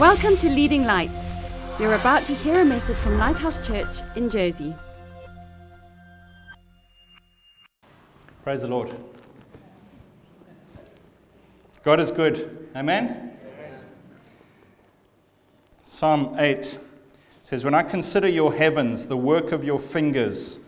Welcome to Leading Lights. You're about to hear a message from Lighthouse Church in Jersey. Praise the Lord. God is good. Amen? Psalm 8 says, When I consider your heavens, the work of your fingers,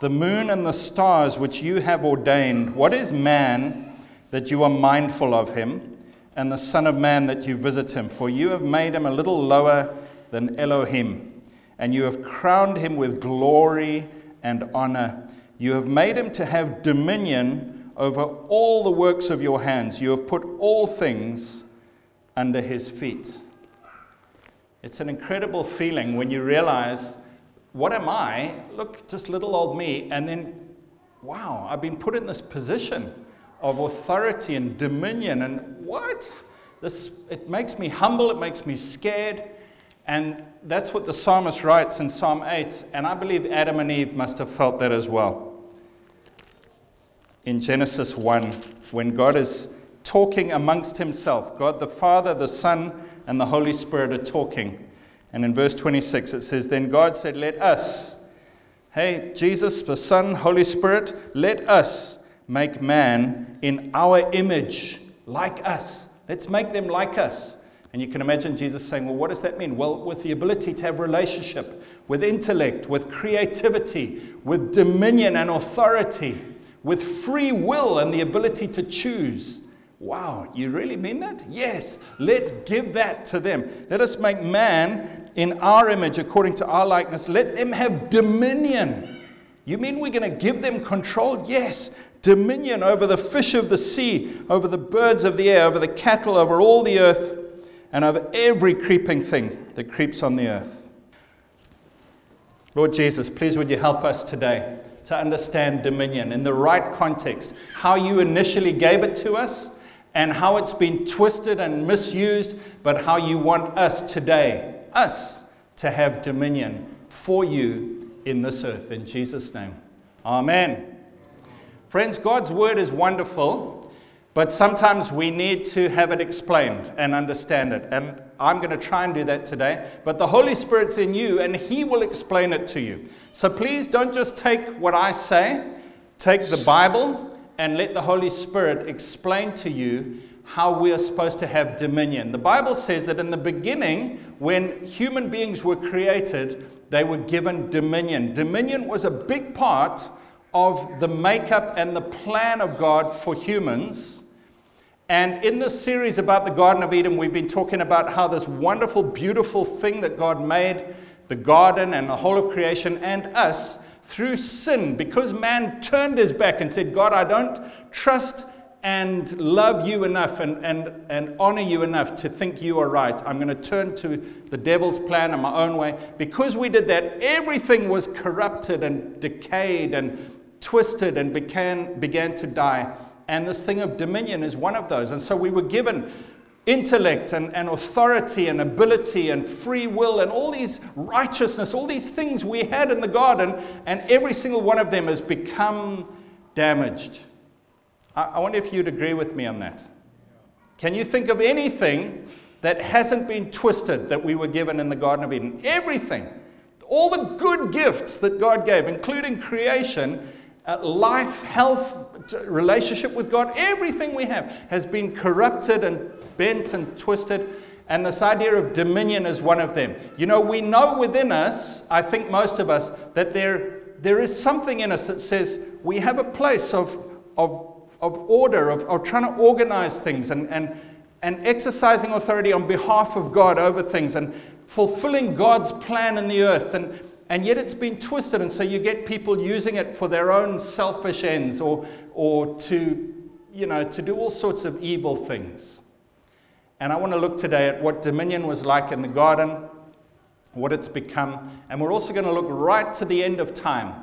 the moon and the stars which you have ordained, what is man that you are mindful of him? And the Son of Man that you visit him. For you have made him a little lower than Elohim, and you have crowned him with glory and honor. You have made him to have dominion over all the works of your hands. You have put all things under his feet. It's an incredible feeling when you realize, what am I? Look, just little old me. And then, wow, I've been put in this position of authority and dominion. And what? This, it makes me humble, it makes me scared. And that's what the psalmist writes in Psalm 8. And I believe Adam and Eve must have felt that as well. In Genesis 1, when God is talking amongst himself, God the Father, the Son, and the Holy Spirit are talking. And in verse 26, it says, Then God said, Let us, hey, Jesus, the Son, Holy Spirit, let us make man in our image, like us. Let's make them like us. And you can imagine Jesus saying, Well, what does that mean? Well, with the ability to have relationship, with intellect, with creativity, with dominion and authority, with free will and the ability to choose. Wow, you really mean that? Yes, let's give that to them. Let us make man in our image according to our likeness. Let them have dominion. You mean we're going to give them control? Yes dominion over the fish of the sea, over the birds of the air, over the cattle, over all the earth, and over every creeping thing that creeps on the earth. Lord Jesus, please would you help us today to understand dominion in the right context, how you initially gave it to us, and how it's been twisted and misused, but how you want us today, us, to have dominion for you in this earth. In Jesus' name. Amen. Friends, God's word is wonderful, but sometimes we need to have it explained and understand it. And I'm going to try and do that today. But the Holy Spirit's in you, and He will explain it to you. So please don't just take what I say, take the Bible, and let the Holy Spirit explain to you how we are supposed to have dominion. The Bible says that in the beginning, when human beings were created, they were given dominion. Dominion was a big part of the makeup and the plan of God for humans. And in this series about the Garden of Eden, we've been talking about how this wonderful, beautiful thing that God made, the garden and the whole of creation, and us, through sin, because man turned his back and said, God, I don't trust and love you enough and, and, and honor you enough to think you are right. I'm going to turn to the devil's plan in my own way. Because we did that, everything was corrupted and decayed and twisted and began, began to die. And this thing of dominion is one of those. And so we were given intellect and, and authority and ability and free will and all these righteousness, all these things we had in the garden, and every single one of them has become damaged. I, I wonder if you'd agree with me on that. Can you think of anything that hasn't been twisted that we were given in the Garden of Eden? Everything. All the good gifts that God gave, including creation, life, health, relationship with God, everything we have has been corrupted and bent and twisted. And this idea of dominion is one of them. You know, we know within us, I think most of us, that there, there is something in us that says we have a place of, of, of order, of, of trying to organize things and, and, and exercising authority on behalf of God over things and fulfilling God's plan in the earth. And, and yet it's been twisted, and so you get people using it for their own selfish ends or, or to, you know, to do all sorts of evil things. And I want to look today at what dominion was like in the garden, what it's become, and we're also going to look right to the end of time,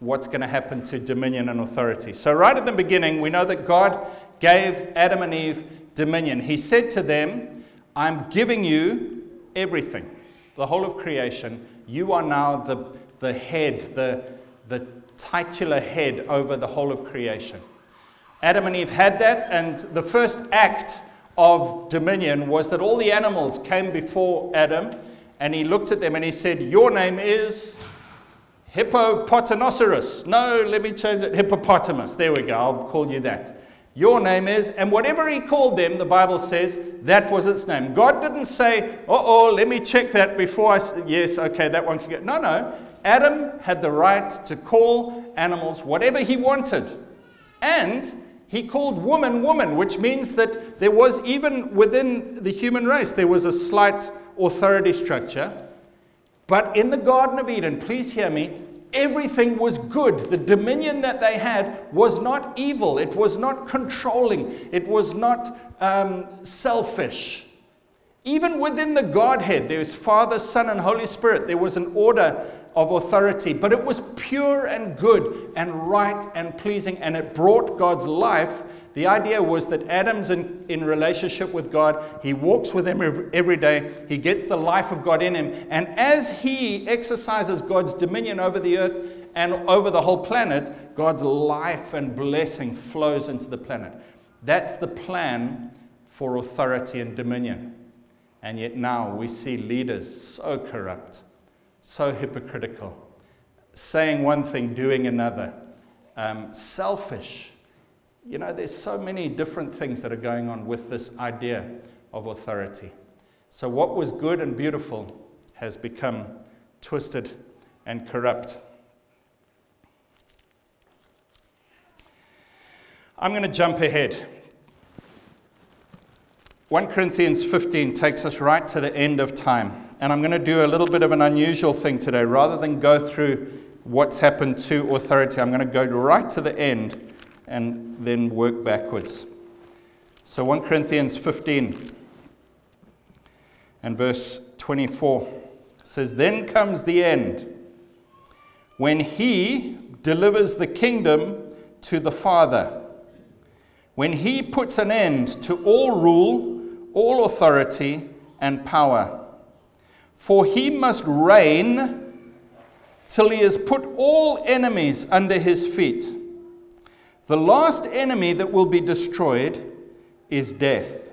what's going to happen to dominion and authority. So, right at the beginning, we know that God gave Adam and Eve dominion. He said to them, I'm giving you everything, the whole of creation you are now the, the head, the, the titular head over the whole of creation. Adam and Eve had that, and the first act of dominion was that all the animals came before Adam and he looked at them and he said, Your name is Hippopotamosaurus. No, let me change it. Hippopotamus. There we go. I'll call you that. Your name is, and whatever he called them, the Bible says that was its name. God didn't say, uh oh, let me check that before I. Yes, okay, that one can get. No, no. Adam had the right to call animals whatever he wanted. And he called woman woman, which means that there was, even within the human race, there was a slight authority structure. But in the Garden of Eden, please hear me, everything was good. The dominion that they had was not evil, it was not controlling, it was not um, selfish. Even within the Godhead, there was Father, Son, and Holy Spirit. There was an order of authority, but it was pure and good and right and pleasing, and it brought God's life. The idea was that Adam's in, in relationship with God. He walks with Him every, day. He gets the life of God in him. And as he exercises God's dominion over the earth and over the whole planet, God's life and blessing flows into the planet. That's the plan for authority and dominion. And yet now we see leaders so corrupt so hypocritical, saying one thing, doing another, um, selfish. You know, there's so many different things that are going on with this idea of authority. So, what was good and beautiful has become twisted and corrupt. I'm going to jump ahead. 1 Corinthians 15 takes us right to the end of time. And I'm going to do a little bit of an unusual thing today. Rather than go through what's happened to authority, I'm going to go right to the end and then work backwards. So 1 Corinthians 15 and verse 24 says, Then comes the end, when he delivers the kingdom to the Father, when he puts an end to all rule, all authority, and power for he must reign till he has put all enemies under his feet. The last enemy that will be destroyed is death.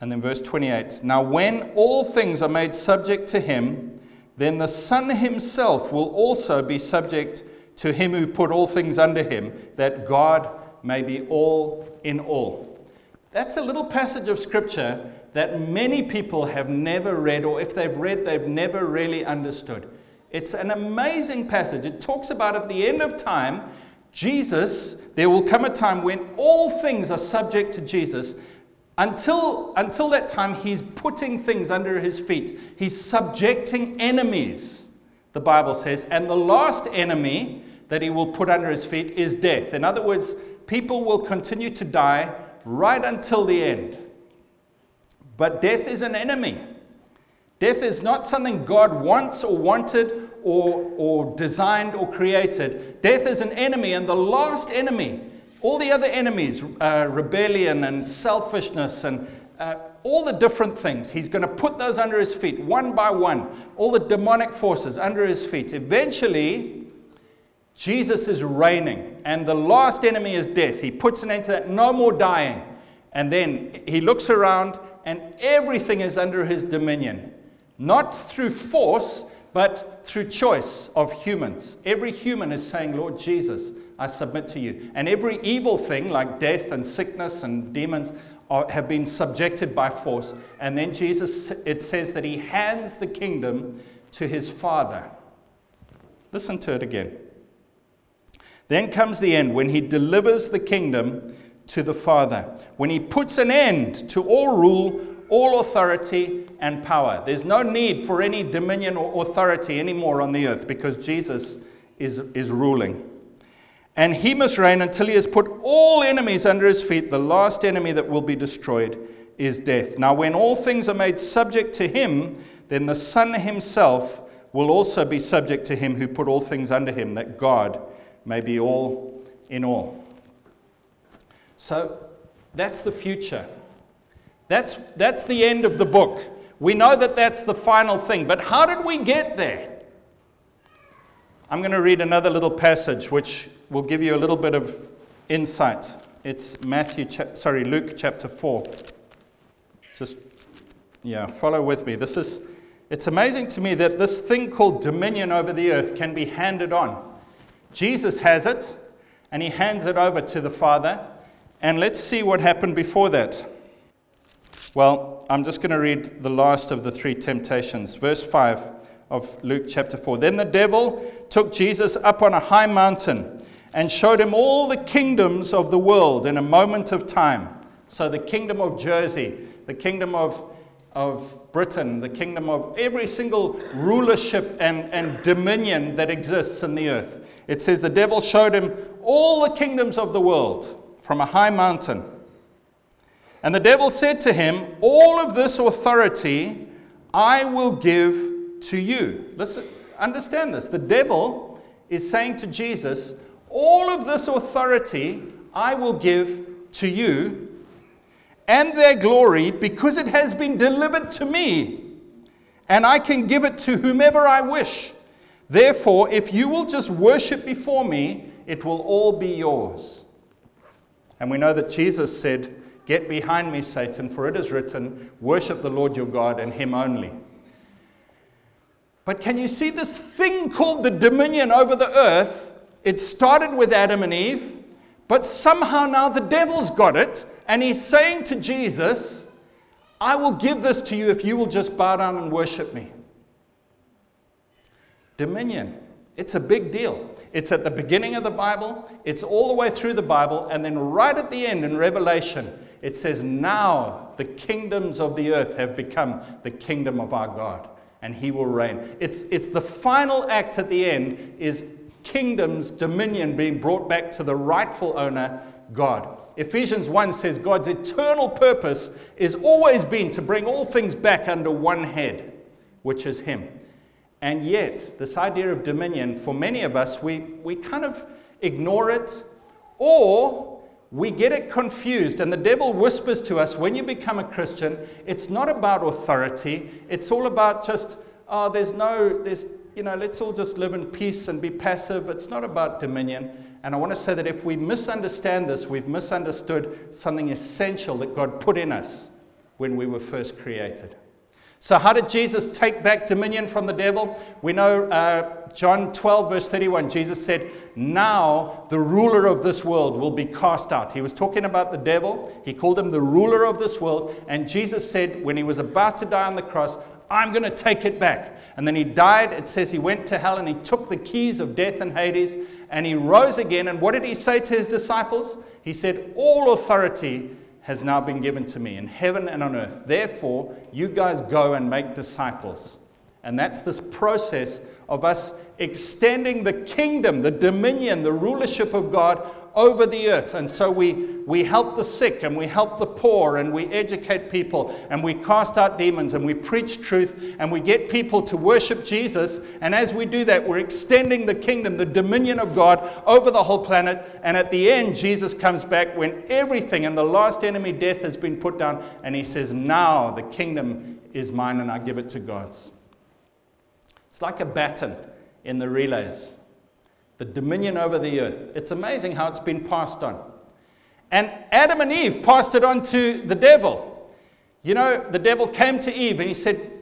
And then verse 28 Now, when all things are made subject to him, then the Son himself will also be subject to him who put all things under him, that God may be all in all. That's a little passage of scripture that many people have never read, or if they've read, they've never really understood. It's an amazing passage. It talks about at the end of time, Jesus, there will come a time when all things are subject to Jesus. Until, until that time, he's putting things under his feet. He's subjecting enemies, the Bible says. And the last enemy that he will put under his feet is death. In other words, people will continue to die right until the end. But death is an enemy. Death is not something God wants or wanted or, or designed or created. Death is an enemy, and the last enemy, all the other enemies, uh, rebellion and selfishness and uh, all the different things, he's going to put those under his feet one by one. All the demonic forces under his feet. Eventually, Jesus is reigning, and the last enemy is death. He puts an end to that. No more dying. And then he looks around and everything is under his dominion. Not through force, but through choice of humans. Every human is saying, Lord Jesus, I submit to you. And every evil thing, like death and sickness and demons, are, have been subjected by force. And then Jesus, it says that he hands the kingdom to his Father. Listen to it again. Then comes the end when he delivers the kingdom to the Father, when he puts an end to all rule, all authority, and power. There's no need for any dominion or authority anymore on the earth because Jesus is, is ruling. And he must reign until he has put all enemies under his feet. The last enemy that will be destroyed is death. Now, when all things are made subject to him, then the Son himself will also be subject to him who put all things under him, that God may be all in all. So that's the future. That's, that's the end of the book. We know that that's the final thing, but how did we get there? I'm going to read another little passage which will give you a little bit of insight It's Matthew, sorry, Luke chapter 4. Just, yeah, follow with me. This is, it's amazing to me that this thing called dominion over the earth can be handed on. Jesus has it, and he hands it over to the Father. And let's see what happened before that. Well, I'm just going to read the last of the three temptations. Verse 5 of Luke chapter 4. Then the devil took Jesus up on a high mountain and showed him all the kingdoms of the world in a moment of time. So, the kingdom of Jersey, the kingdom of, of Britain, the kingdom of every single rulership and, and dominion that exists in the earth. It says the devil showed him all the kingdoms of the world from a high mountain. And the devil said to him, All of this authority I will give to you. Listen, understand this. The devil is saying to Jesus, All of this authority I will give to you and their glory because it has been delivered to me, and I can give it to whomever I wish. Therefore, if you will just worship before me, it will all be yours. And we know that Jesus said, Get behind me, Satan, for it is written, Worship the Lord your God and him only. But can you see this thing called the dominion over the earth? It started with Adam and Eve, but somehow now the devil's got it, and he's saying to Jesus, I will give this to you if you will just bow down and worship me. Dominion. It's a big deal. It's at the beginning of the Bible, it's all the way through the Bible, and then right at the end in Revelation, it says, Now the kingdoms of the earth have become the kingdom of our God, and he will reign. It's, it's the final act at the end is kingdoms, dominion being brought back to the rightful owner, God. Ephesians 1 says God's eternal purpose is always been to bring all things back under one head, which is Him. And yet, this idea of dominion, for many of us, we, we kind of ignore it or we get it confused. And the devil whispers to us when you become a Christian, it's not about authority, it's all about just, oh, there's no, there's, you know, let's all just live in peace and be passive. It's not about dominion. And I want to say that if we misunderstand this, we've misunderstood something essential that God put in us when we were first created. So, how did Jesus take back dominion from the devil? We know uh, John 12, verse 31, Jesus said, Now the ruler of this world will be cast out. He was talking about the devil. He called him the ruler of this world. And Jesus said, when he was about to die on the cross, I'm going to take it back. And then he died. It says he went to hell and he took the keys of death and Hades and he rose again. And what did he say to his disciples? He said, All authority has now been given to me in heaven and on earth. Therefore, you guys go and make disciples. And that's this process of us extending the kingdom, the dominion, the rulership of God over the earth. And so we, we help the sick and we help the poor and we educate people and we cast out demons and we preach truth and we get people to worship Jesus. And as we do that, we're extending the kingdom, the dominion of God over the whole planet. And at the end, Jesus comes back when everything and the last enemy, death, has been put down. And he says, Now the kingdom is mine and I give it to God's. It's like a baton in the relays the dominion over the earth. It's amazing how it's been passed on. And Adam and Eve passed it on to the devil. You know, the devil came to Eve and he said,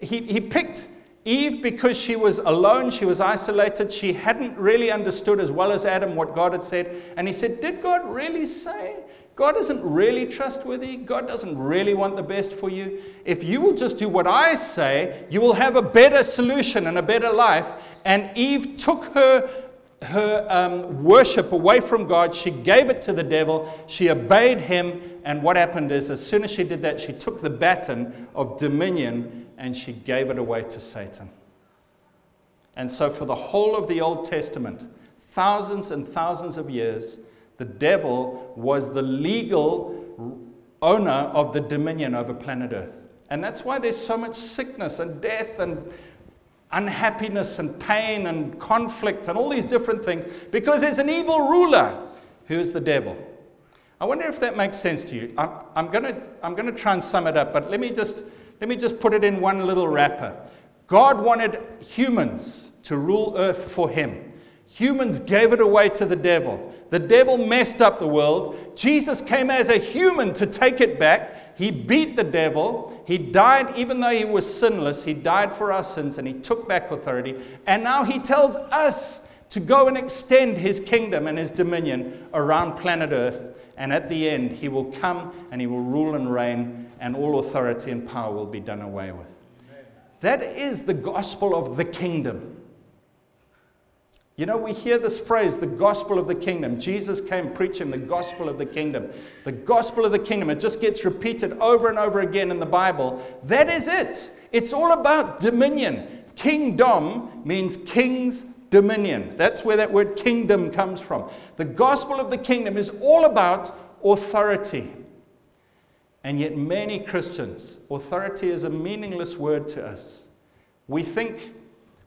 he, he picked Eve because she was alone, she was isolated, she hadn't really understood as well as Adam what God had said. And he said, Did God really say? God isn't really trustworthy. God doesn't really want the best for you. If you will just do what I say, you will have a better solution and a better life. And Eve took her her um, worship away from God. She gave it to the devil. She obeyed him. And what happened is, as soon as she did that, she took the baton of dominion and she gave it away to Satan. And so, for the whole of the Old Testament, thousands and thousands of years, the devil was the legal owner of the dominion over planet Earth. And that's why there's so much sickness and death and unhappiness and pain and conflict and all these different things because there's an evil ruler who is the devil. I wonder if that makes sense to you. I'm, I'm going I'm to try and sum it up, but let me, just, let me just put it in one little wrapper. God wanted humans to rule earth for him. Humans gave it away to the devil. The devil messed up the world. Jesus came as a human to take it back. He beat the devil. He died, even though he was sinless, he died for our sins and he took back authority. And now he tells us to go and extend his kingdom and his dominion around planet Earth. And at the end, he will come and he will rule and reign, and all authority and power will be done away with. That is the gospel of the kingdom. You know, we hear this phrase, the gospel of the kingdom. Jesus came preaching the gospel of the kingdom. The gospel of the kingdom. It just gets repeated over and over again in the Bible. That is it. It's all about dominion. Kingdom means king's dominion. That's where that word kingdom comes from. The gospel of the kingdom is all about authority. And yet, many Christians, authority is a meaningless word to us. We think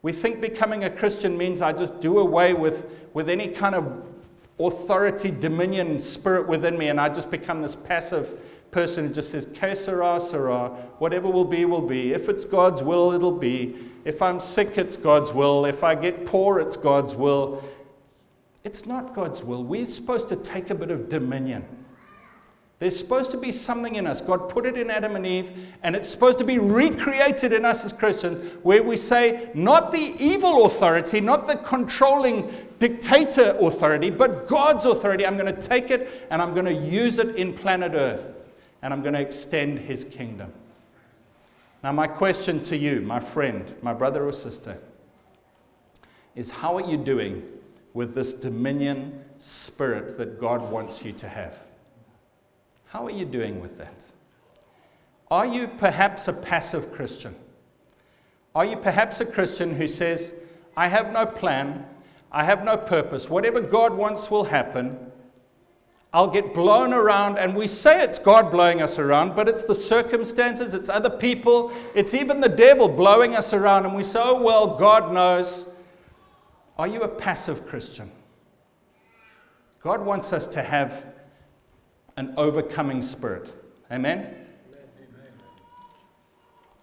we think becoming a Christian means I just do away with, with any kind of authority, dominion spirit within me, and I just become this passive person who just says, Que sera, sera. Whatever will be, will be. If it's God's will, it'll be. If I'm sick, it's God's will. If I get poor, it's God's will. It's not God's will. We're supposed to take a bit of dominion. There's supposed to be something in us. God put it in Adam and Eve, and it's supposed to be recreated in us as Christians, where we say, not the evil authority, not the controlling dictator authority, but God's authority. I'm going to take it and I'm going to use it in planet Earth, and I'm going to extend his kingdom. Now, my question to you, my friend, my brother or sister, is how are you doing with this dominion spirit that God wants you to have? How are you doing with that? Are you perhaps a passive Christian? Are you perhaps a Christian who says, I have no plan, I have no purpose, whatever God wants will happen? I'll get blown around, and we say it's God blowing us around, but it's the circumstances, it's other people, it's even the devil blowing us around, and we say, oh, well, God knows. Are you a passive Christian? God wants us to have an overcoming spirit. Amen?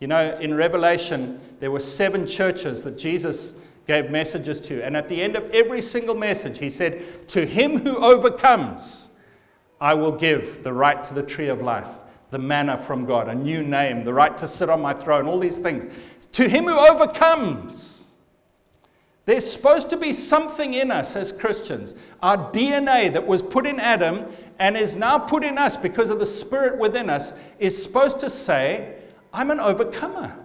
You know, in Revelation, there were seven churches that Jesus gave messages to. And at the end of every single message, he said, To him who overcomes, I will give the right to the tree of life, the manna from God, a new name, the right to sit on my throne, all these things. To him who overcomes, there's supposed to be something in us as Christians, our DNA that was put in Adam and is now put in us because of the Spirit within us, is supposed to say, I'm an overcomer.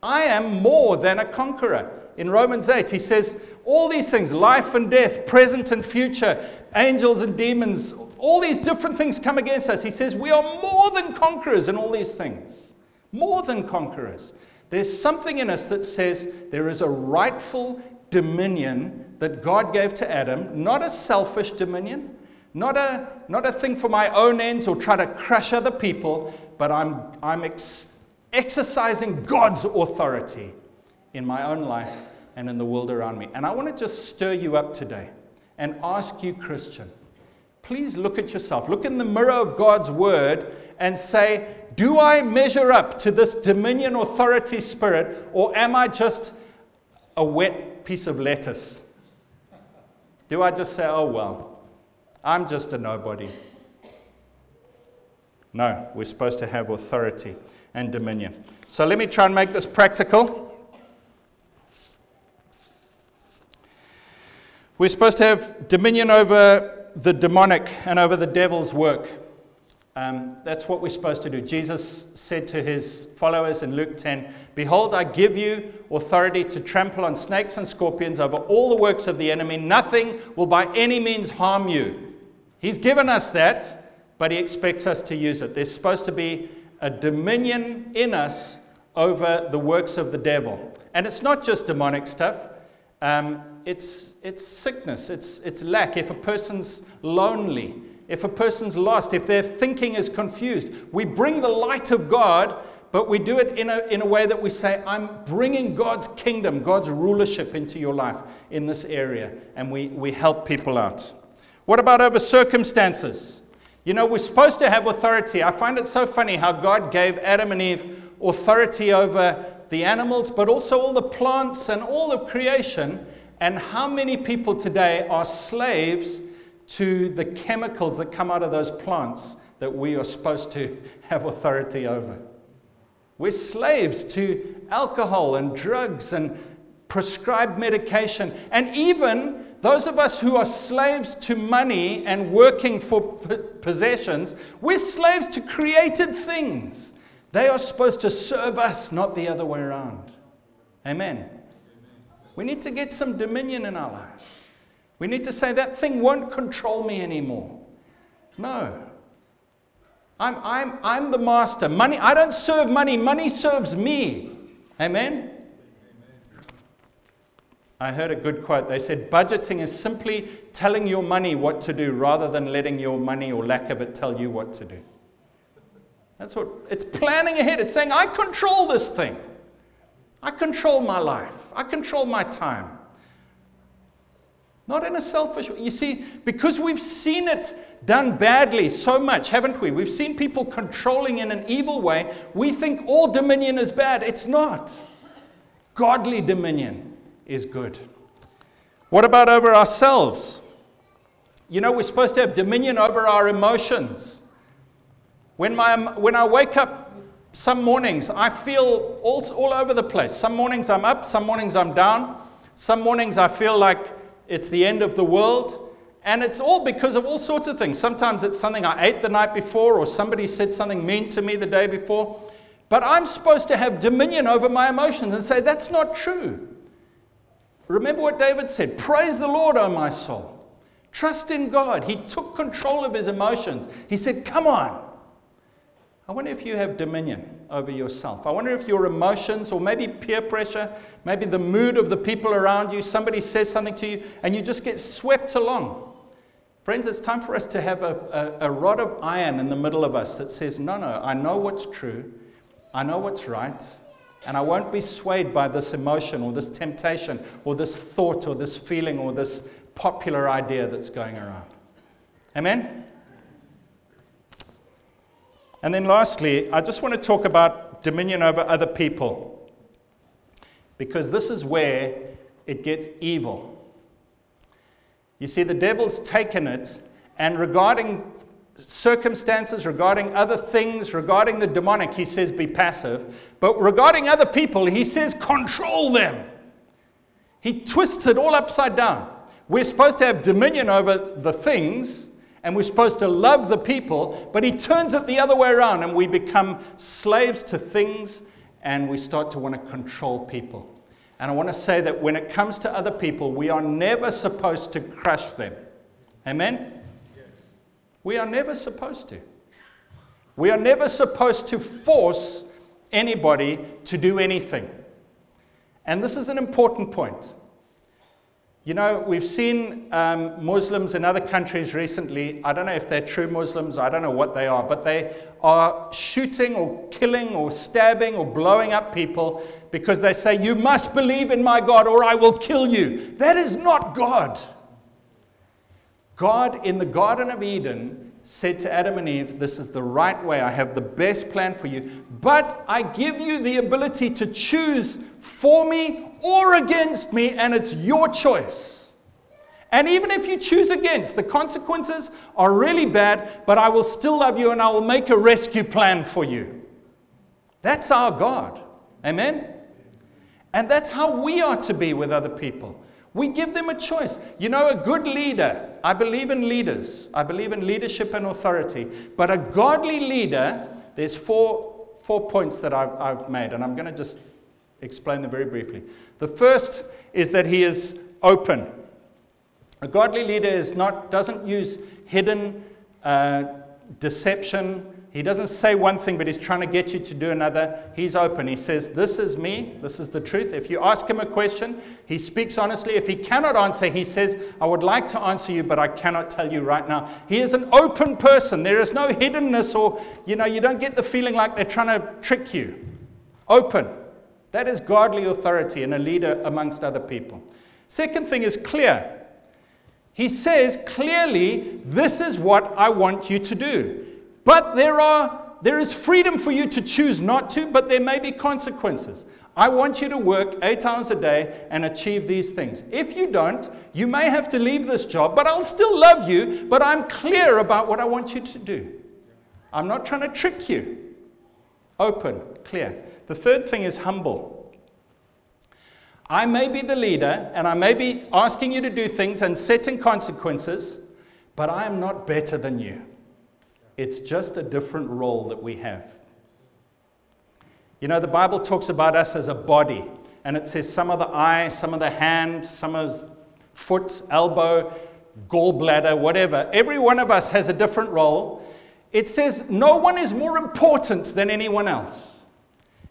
I am more than a conqueror. In Romans 8, he says, All these things, life and death, present and future, angels and demons, all these different things come against us. He says, We are more than conquerors in all these things. More than conquerors. There's something in us that says there is a rightful dominion that God gave to Adam, not a selfish dominion, not a, not a thing for my own ends or try to crush other people, but I'm, I'm ex- exercising God's authority in my own life and in the world around me. And I want to just stir you up today and ask you, Christian, please look at yourself. Look in the mirror of God's word and say, do I measure up to this dominion authority spirit, or am I just a wet piece of lettuce? Do I just say, oh, well, I'm just a nobody? No, we're supposed to have authority and dominion. So let me try and make this practical. We're supposed to have dominion over the demonic and over the devil's work. Um, that's what we're supposed to do. Jesus said to his followers in Luke 10 Behold, I give you authority to trample on snakes and scorpions over all the works of the enemy. Nothing will by any means harm you. He's given us that, but he expects us to use it. There's supposed to be a dominion in us over the works of the devil. And it's not just demonic stuff. Um, it's, it's sickness, it's, it's lack. If a person's lonely, if a person's lost, if their thinking is confused, we bring the light of God, but we do it in a, in a way that we say, I'm bringing God's kingdom, God's rulership into your life in this area, and we, we help people out. What about over circumstances? You know, we're supposed to have authority. I find it so funny how God gave Adam and Eve authority over the animals, but also all the plants and all of creation. And how many people today are slaves to the chemicals that come out of those plants that we are supposed to have authority over? We're slaves to alcohol and drugs and prescribed medication. And even those of us who are slaves to money and working for possessions, we're slaves to created things. They are supposed to serve us, not the other way around. Amen. We need to get some dominion in our lives. We need to say, that thing won't control me anymore. No. I'm, I'm, I'm the master. Money, I don't serve money, money serves me. Amen? I heard a good quote. They said, Budgeting is simply telling your money what to do rather than letting your money or lack of it tell you what to do. That's what it's planning ahead. It's saying, I control this thing. I control my life. I control my time. Not in a selfish way. You see, because we've seen it done badly so much, haven't we? We've seen people controlling in an evil way. We think all dominion is bad. It's not. Godly dominion is good. What about over ourselves? You know, we're supposed to have dominion over our emotions. When, my, when I wake up some mornings I feel all, all over the place. Some mornings I'm up, some mornings I'm down. Some mornings I feel like it's the end of the world. And it's all because of all sorts of things. Sometimes it's something I ate the night before, or somebody said something mean to me the day before. But I'm supposed to have dominion over my emotions and say, that's not true. Remember what David said Praise the Lord, O my soul. Trust in God. He took control of his emotions. He said, Come on. I wonder if you have dominion over yourself. I wonder if your emotions, or maybe peer pressure, maybe the mood of the people around you, somebody says something to you, and you just get swept along. Friends, it's time for us to have a, a, a rod of iron in the middle of us that says, No, no, I know what's true, I know what's right, and I won't be swayed by this emotion or this temptation or this thought or this feeling or this popular idea that's going around. Amen? And then lastly, I just want to talk about dominion over other people. Because this is where it gets evil. You see, the devil's taken it, and regarding circumstances, regarding other things, regarding the demonic, he says be passive. But regarding other people, he says control them. He twists it all upside down. We're supposed to have dominion over the things, and we're supposed to love the people, but he turns it the other way around and we become slaves to things and we start to want to control people. And I want to say that when it comes to other people, we are never supposed to crush them. Amen? Yes. We are never supposed to. We are never supposed to force anybody to do anything. And this is an important point. You know, we've seen um, Muslims in other countries recently. I don't know if they're true Muslims, I don't know what they are, but they are shooting or killing or stabbing or blowing up people because they say, You must believe in my God or I will kill you. That is not God. God in the Garden of Eden said to Adam and Eve, This is the right way. I have the best plan for you. But I give you the ability to choose for me or against me, and it's your choice. And even if you choose against, the consequences are really bad, but I will still love you and I will make a rescue plan for you. That's our God. Amen? And that's how we are to be with other people. We give them a choice. You know, a good leader, I believe in leaders, I believe in leadership and authority, but a godly leader, there's four, four points that I've, I've made, and I'm going to just explain them very briefly. The first is that he is open. A godly leader is not, doesn't use hidden uh, deception. He doesn't say one thing, but he's trying to get you to do another. He's open. He says, This is me. This is the truth. If you ask him a question, he speaks honestly. If he cannot answer, he says, I would like to answer you, but I cannot tell you right now. He is an open person. There is no hiddenness, or, you know, you don't get the feeling like they're trying to trick you. Open. That is godly authority and a leader amongst other people. Second thing is clear. He says clearly, this is what I want you to do. But there are there is freedom for you to choose not to, but there may be consequences. I want you to work eight hours a day and achieve these things. If you don't, you may have to leave this job, but I'll still love you, but I'm clear about what I want you to do. I'm not trying to trick you. Open, clear. The third thing is humble. I may be the leader and I may be asking you to do things and setting consequences, but I am not better than you. It's just a different role that we have. You know, the Bible talks about us as a body, and it says some of the eye, some of the hand, some of the foot, elbow, gallbladder, whatever. Every one of us has a different role. It says no one is more important than anyone else.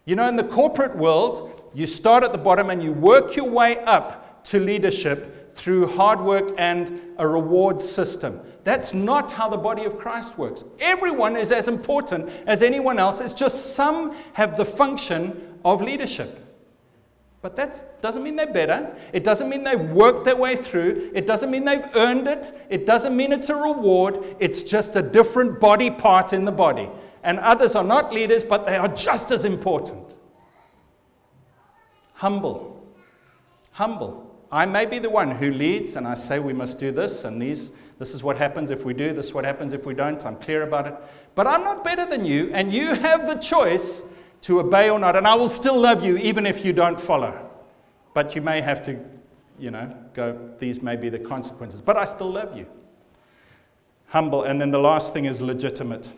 You know, in the corporate world, you start at the bottom and you work your way up to leadership through hard work and a reward system. That's not how the body of Christ works. Everyone is as important as anyone else. It's just some have the function of leadership. But that doesn't mean they're better. It doesn't mean they've worked their way through. It doesn't mean they've earned it. It doesn't mean it's a reward. It's just a different body part in the body. And others are not leaders, but they are just as important. Humble. Humble. I may be the one who leads and I say we must do this and these, this is what happens if we do, this is what happens if we don't. I'm clear about it. But I'm not better than you, and you have the choice to obey or not. And I will still love you even if you don't follow. But you may have to, you know, go, these may be the consequences. But I still love you. Humble. And then the last thing is legitimate.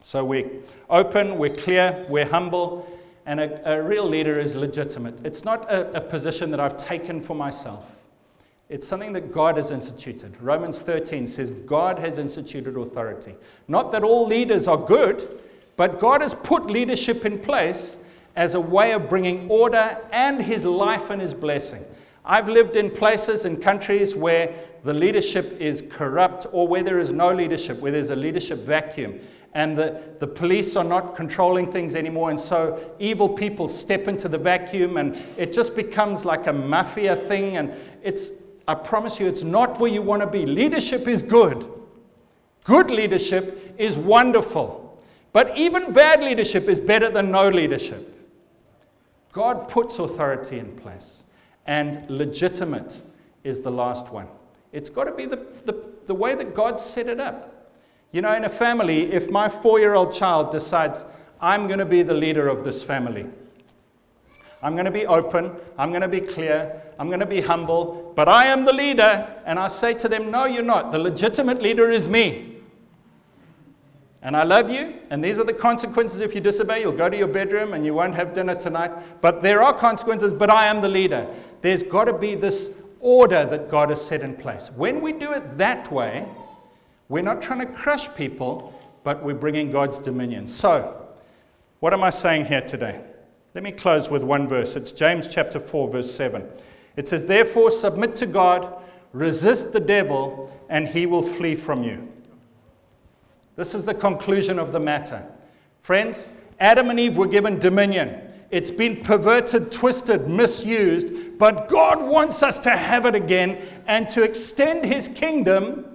So we're open, we're clear, we're humble, and a, a real leader is legitimate. It's not a, a position that I've taken for myself. It's something that God has instituted. Romans 13 says God has instituted authority. Not that all leaders are good, but God has put leadership in place as a way of bringing order and His life and His blessing. I've lived in places and countries where the leadership is corrupt or where there is no leadership, where there's a leadership vacuum and the, the police are not controlling things anymore. And so evil people step into the vacuum and it just becomes like a mafia thing. And it's, I promise you, it's not where you want to be. Leadership is good, good leadership is wonderful. But even bad leadership is better than no leadership. God puts authority in place, and legitimate is the last one. It's got to be the, the, the way that God set it up. You know, in a family, if my four year old child decides, I'm going to be the leader of this family, I'm going to be open, I'm going to be clear, I'm going to be humble, but I am the leader, and I say to them, No, you're not. The legitimate leader is me. And I love you, and these are the consequences if you disobey. You'll go to your bedroom and you won't have dinner tonight. But there are consequences, but I am the leader. There's got to be this order that God has set in place. When we do it that way, we're not trying to crush people, but we're bringing God's dominion. So, what am I saying here today? Let me close with one verse. It's James chapter 4, verse 7. It says, Therefore, submit to God, resist the devil, and he will flee from you. This is the conclusion of the matter. Friends, Adam and Eve were given dominion. It's been perverted, twisted, misused, but God wants us to have it again and to extend his kingdom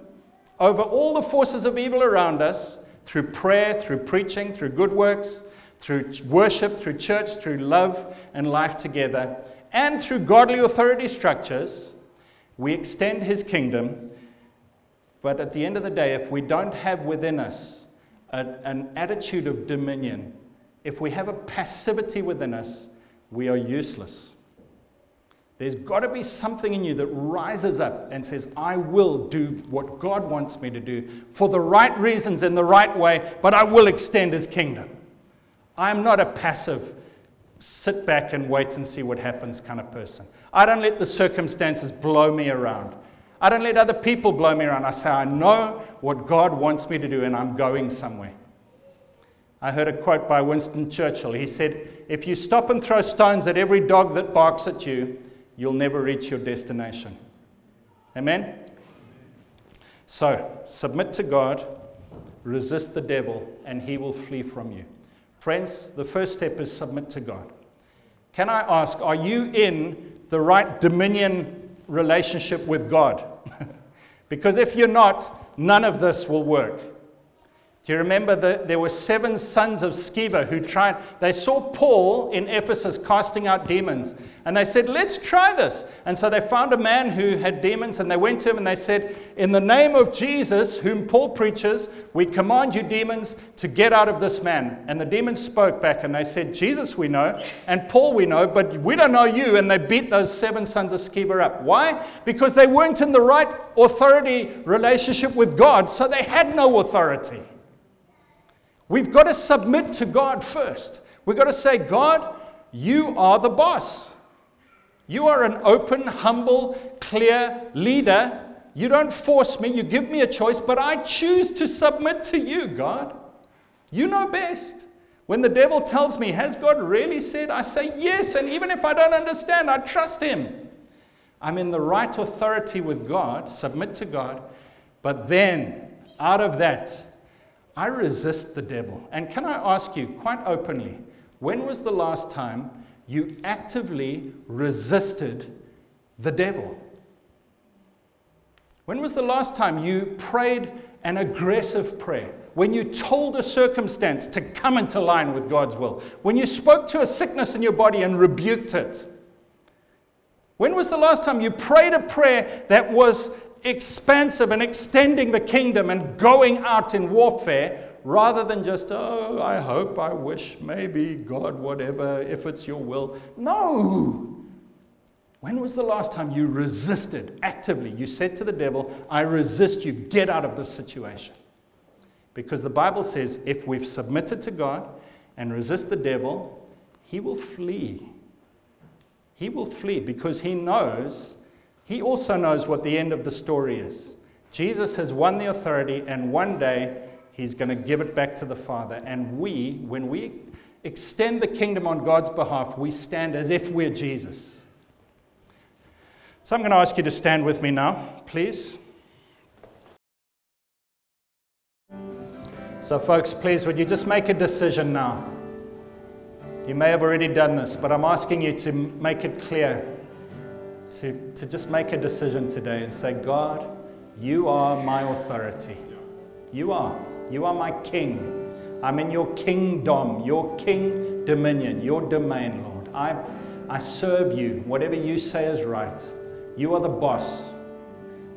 over all the forces of evil around us through prayer, through preaching, through good works, through worship, through church, through love and life together, and through godly authority structures, we extend his kingdom. But at the end of the day, if we don't have within us a, an attitude of dominion, if we have a passivity within us, we are useless. There's got to be something in you that rises up and says, I will do what God wants me to do for the right reasons in the right way, but I will extend his kingdom. I'm not a passive, sit back and wait and see what happens kind of person. I don't let the circumstances blow me around. I don't let other people blow me around. I say, I know what God wants me to do and I'm going somewhere. I heard a quote by Winston Churchill. He said, If you stop and throw stones at every dog that barks at you, you'll never reach your destination. Amen? So, submit to God, resist the devil, and he will flee from you. Friends, the first step is submit to God. Can I ask, are you in the right dominion relationship with God? because if you're not, none of this will work. Do you remember that there were seven sons of Sceva who tried? They saw Paul in Ephesus casting out demons, and they said, Let's try this. And so they found a man who had demons, and they went to him and they said, In the name of Jesus, whom Paul preaches, we command you, demons, to get out of this man. And the demons spoke back and they said, Jesus we know, and Paul we know, but we don't know you. And they beat those seven sons of Sceva up. Why? Because they weren't in the right authority relationship with God, so they had no authority. We've got to submit to God first. We've got to say, God, you are the boss. You are an open, humble, clear leader. You don't force me, you give me a choice, but I choose to submit to you, God. You know best. When the devil tells me, Has God really said? I say, Yes. And even if I don't understand, I trust him. I'm in the right authority with God, submit to God. But then, out of that, I resist the devil. And can I ask you quite openly, when was the last time you actively resisted the devil? When was the last time you prayed an aggressive prayer? When you told a circumstance to come into line with God's will? When you spoke to a sickness in your body and rebuked it? When was the last time you prayed a prayer that was expansive and extending the kingdom and going out in warfare rather than just, oh, I hope, I wish, maybe, God, whatever, if it's your will. No! When was the last time you resisted actively? You said to the devil, I resist you, get out of this situation. Because the Bible says if we've submitted to God and resist the devil, he will flee. He will flee because he knows he also knows what the end of the story is. Jesus has won the authority, and one day he's going to give it back to the Father. And we, when we extend the kingdom on God's behalf, we stand as if we're Jesus. So I'm going to ask you to stand with me now, please. So, folks, please, would you just make a decision now? You may have already done this, but I'm asking you to make it clear to, to just make a decision today and say, God, you are my authority. You are. You are my king. I'm in your kingdom, your king dominion, your domain, Lord. I, I serve you. Whatever you say is right. You are the boss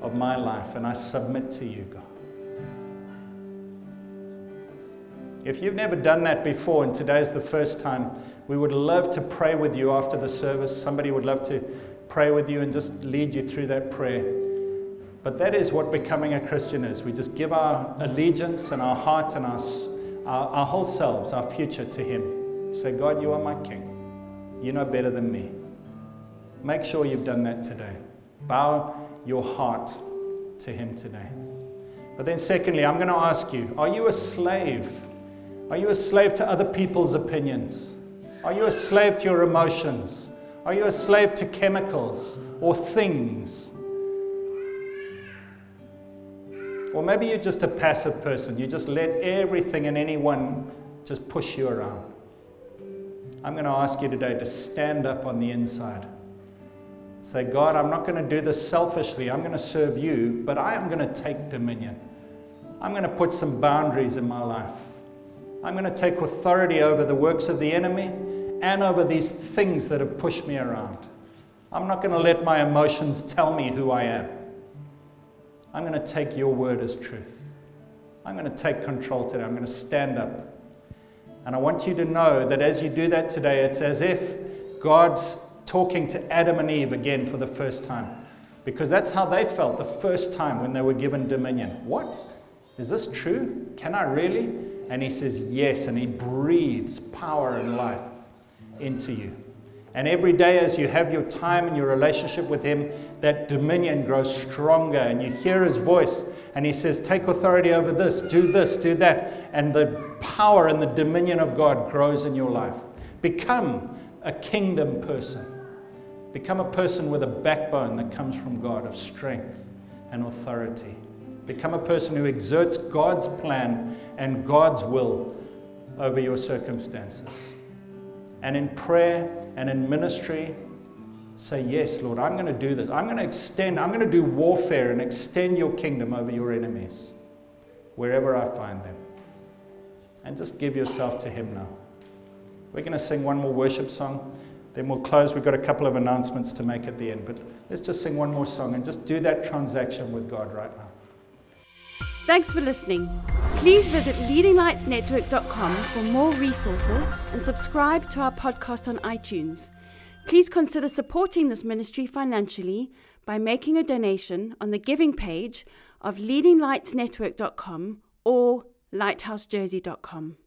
of my life, and I submit to you, God. If you've never done that before and today's the first time, we would love to pray with you after the service. Somebody would love to pray with you and just lead you through that prayer. But that is what becoming a Christian is. We just give our allegiance and our heart and our, our, our whole selves, our future to Him. Say, God, you are my King. You know better than me. Make sure you've done that today. Bow your heart to Him today. But then, secondly, I'm going to ask you are you a slave? Are you a slave to other people's opinions? Are you a slave to your emotions? Are you a slave to chemicals or things? Or maybe you're just a passive person. You just let everything and anyone just push you around. I'm going to ask you today to stand up on the inside. Say, God, I'm not going to do this selfishly. I'm going to serve you, but I am going to take dominion. I'm going to put some boundaries in my life. I'm going to take authority over the works of the enemy and over these things that have pushed me around. I'm not going to let my emotions tell me who I am. I'm going to take your word as truth. I'm going to take control today. I'm going to stand up. And I want you to know that as you do that today, it's as if God's talking to Adam and Eve again for the first time. Because that's how they felt the first time when they were given dominion. What? Is this true? Can I really? And he says, Yes. And he breathes power and life into you. And every day, as you have your time and your relationship with Him, that dominion grows stronger, and you hear His voice, and He says, Take authority over this, do this, do that. And the power and the dominion of God grows in your life. Become a kingdom person. Become a person with a backbone that comes from God of strength and authority. Become a person who exerts God's plan and God's will over your circumstances and in prayer and in ministry, say, Yes, Lord, I'm going to do this. I'm going to extend, I'm going to do warfare and extend your kingdom over your enemies wherever I find them. and just give yourself to Him now. We're going to sing one more worship song, then we'll close. We've got a couple of announcements to make at the end, but let's just sing one more song and just do that transaction with God right now. Thanks for listening. Please visit leadinglightsnetwork.com for more resources and subscribe to our podcast on iTunes. Please consider supporting this ministry financially by making a donation on the giving page of leadinglightsnetwork.com or lighthousejersey.com.